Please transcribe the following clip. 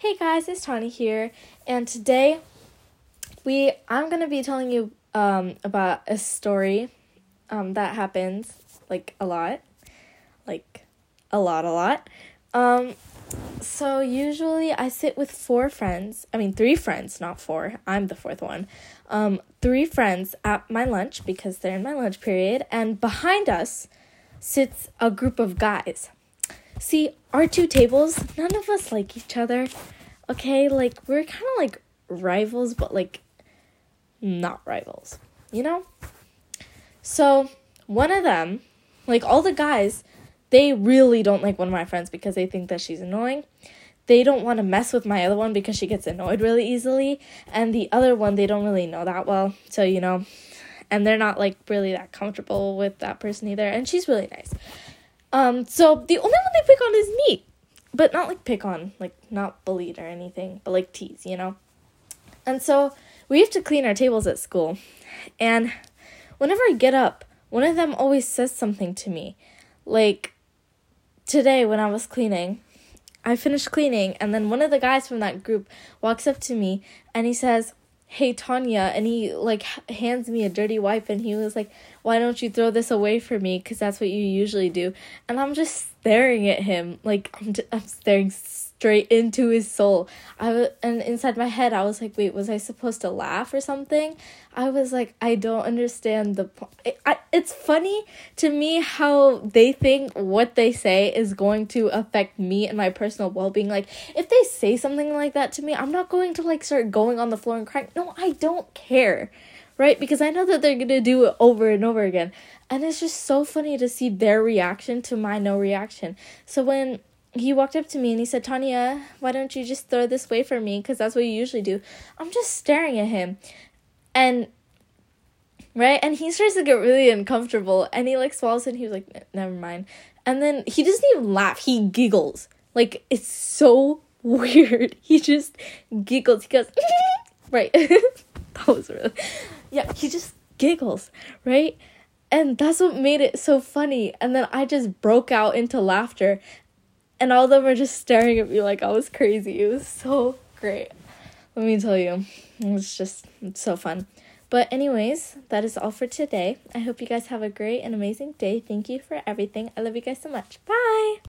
Hey guys, it's Tanya here, and today we I'm gonna be telling you um about a story um that happens like a lot, like a lot, a lot. Um, so usually I sit with four friends. I mean three friends, not four. I'm the fourth one. Um, three friends at my lunch because they're in my lunch period, and behind us sits a group of guys. See, our two tables, none of us like each other. Okay, like we're kind of like rivals, but like not rivals, you know? So, one of them, like all the guys, they really don't like one of my friends because they think that she's annoying. They don't want to mess with my other one because she gets annoyed really easily. And the other one, they don't really know that well. So, you know, and they're not like really that comfortable with that person either. And she's really nice. Um, so the only one they pick on is me, but not like pick on, like not bullied or anything, but like tease, you know. And so we have to clean our tables at school, and whenever I get up, one of them always says something to me, like today when I was cleaning. I finished cleaning, and then one of the guys from that group walks up to me and he says, hey tanya and he like hands me a dirty wipe and he was like why don't you throw this away for me? Because that's what you usually do. And i'm just staring at him like i'm, just, I'm staring straight into his soul. I was and inside my head i was like wait was i supposed to laugh or something? I was like i don't understand the it, it's funny to me how they think what they say is going to affect me and my personal well-being. Like if they say something like that to me i'm not going to like start going on the floor and crying. No i don't care right? Because i know that they're gonna do it over and over again. And it's just so funny to see their reaction to my no reaction. So when he walked up to me and he said, Tanya, why don't you just throw this away for me? Because that's what you usually do. I'm just staring at him. And, right? And he starts to get really uncomfortable. And he like swallows and he was like, never mind. And then he doesn't even laugh. He giggles. Like, it's so weird. He just giggles. He goes, right. that was really, yeah, he just giggles, right? And that's what made it so funny. And then I just broke out into laughter and all of them were just staring at me like I was crazy. It was so great. Let me tell you, it's just it's so fun. But, anyways, that is all for today. I hope you guys have a great and amazing day. Thank you for everything. I love you guys so much. Bye.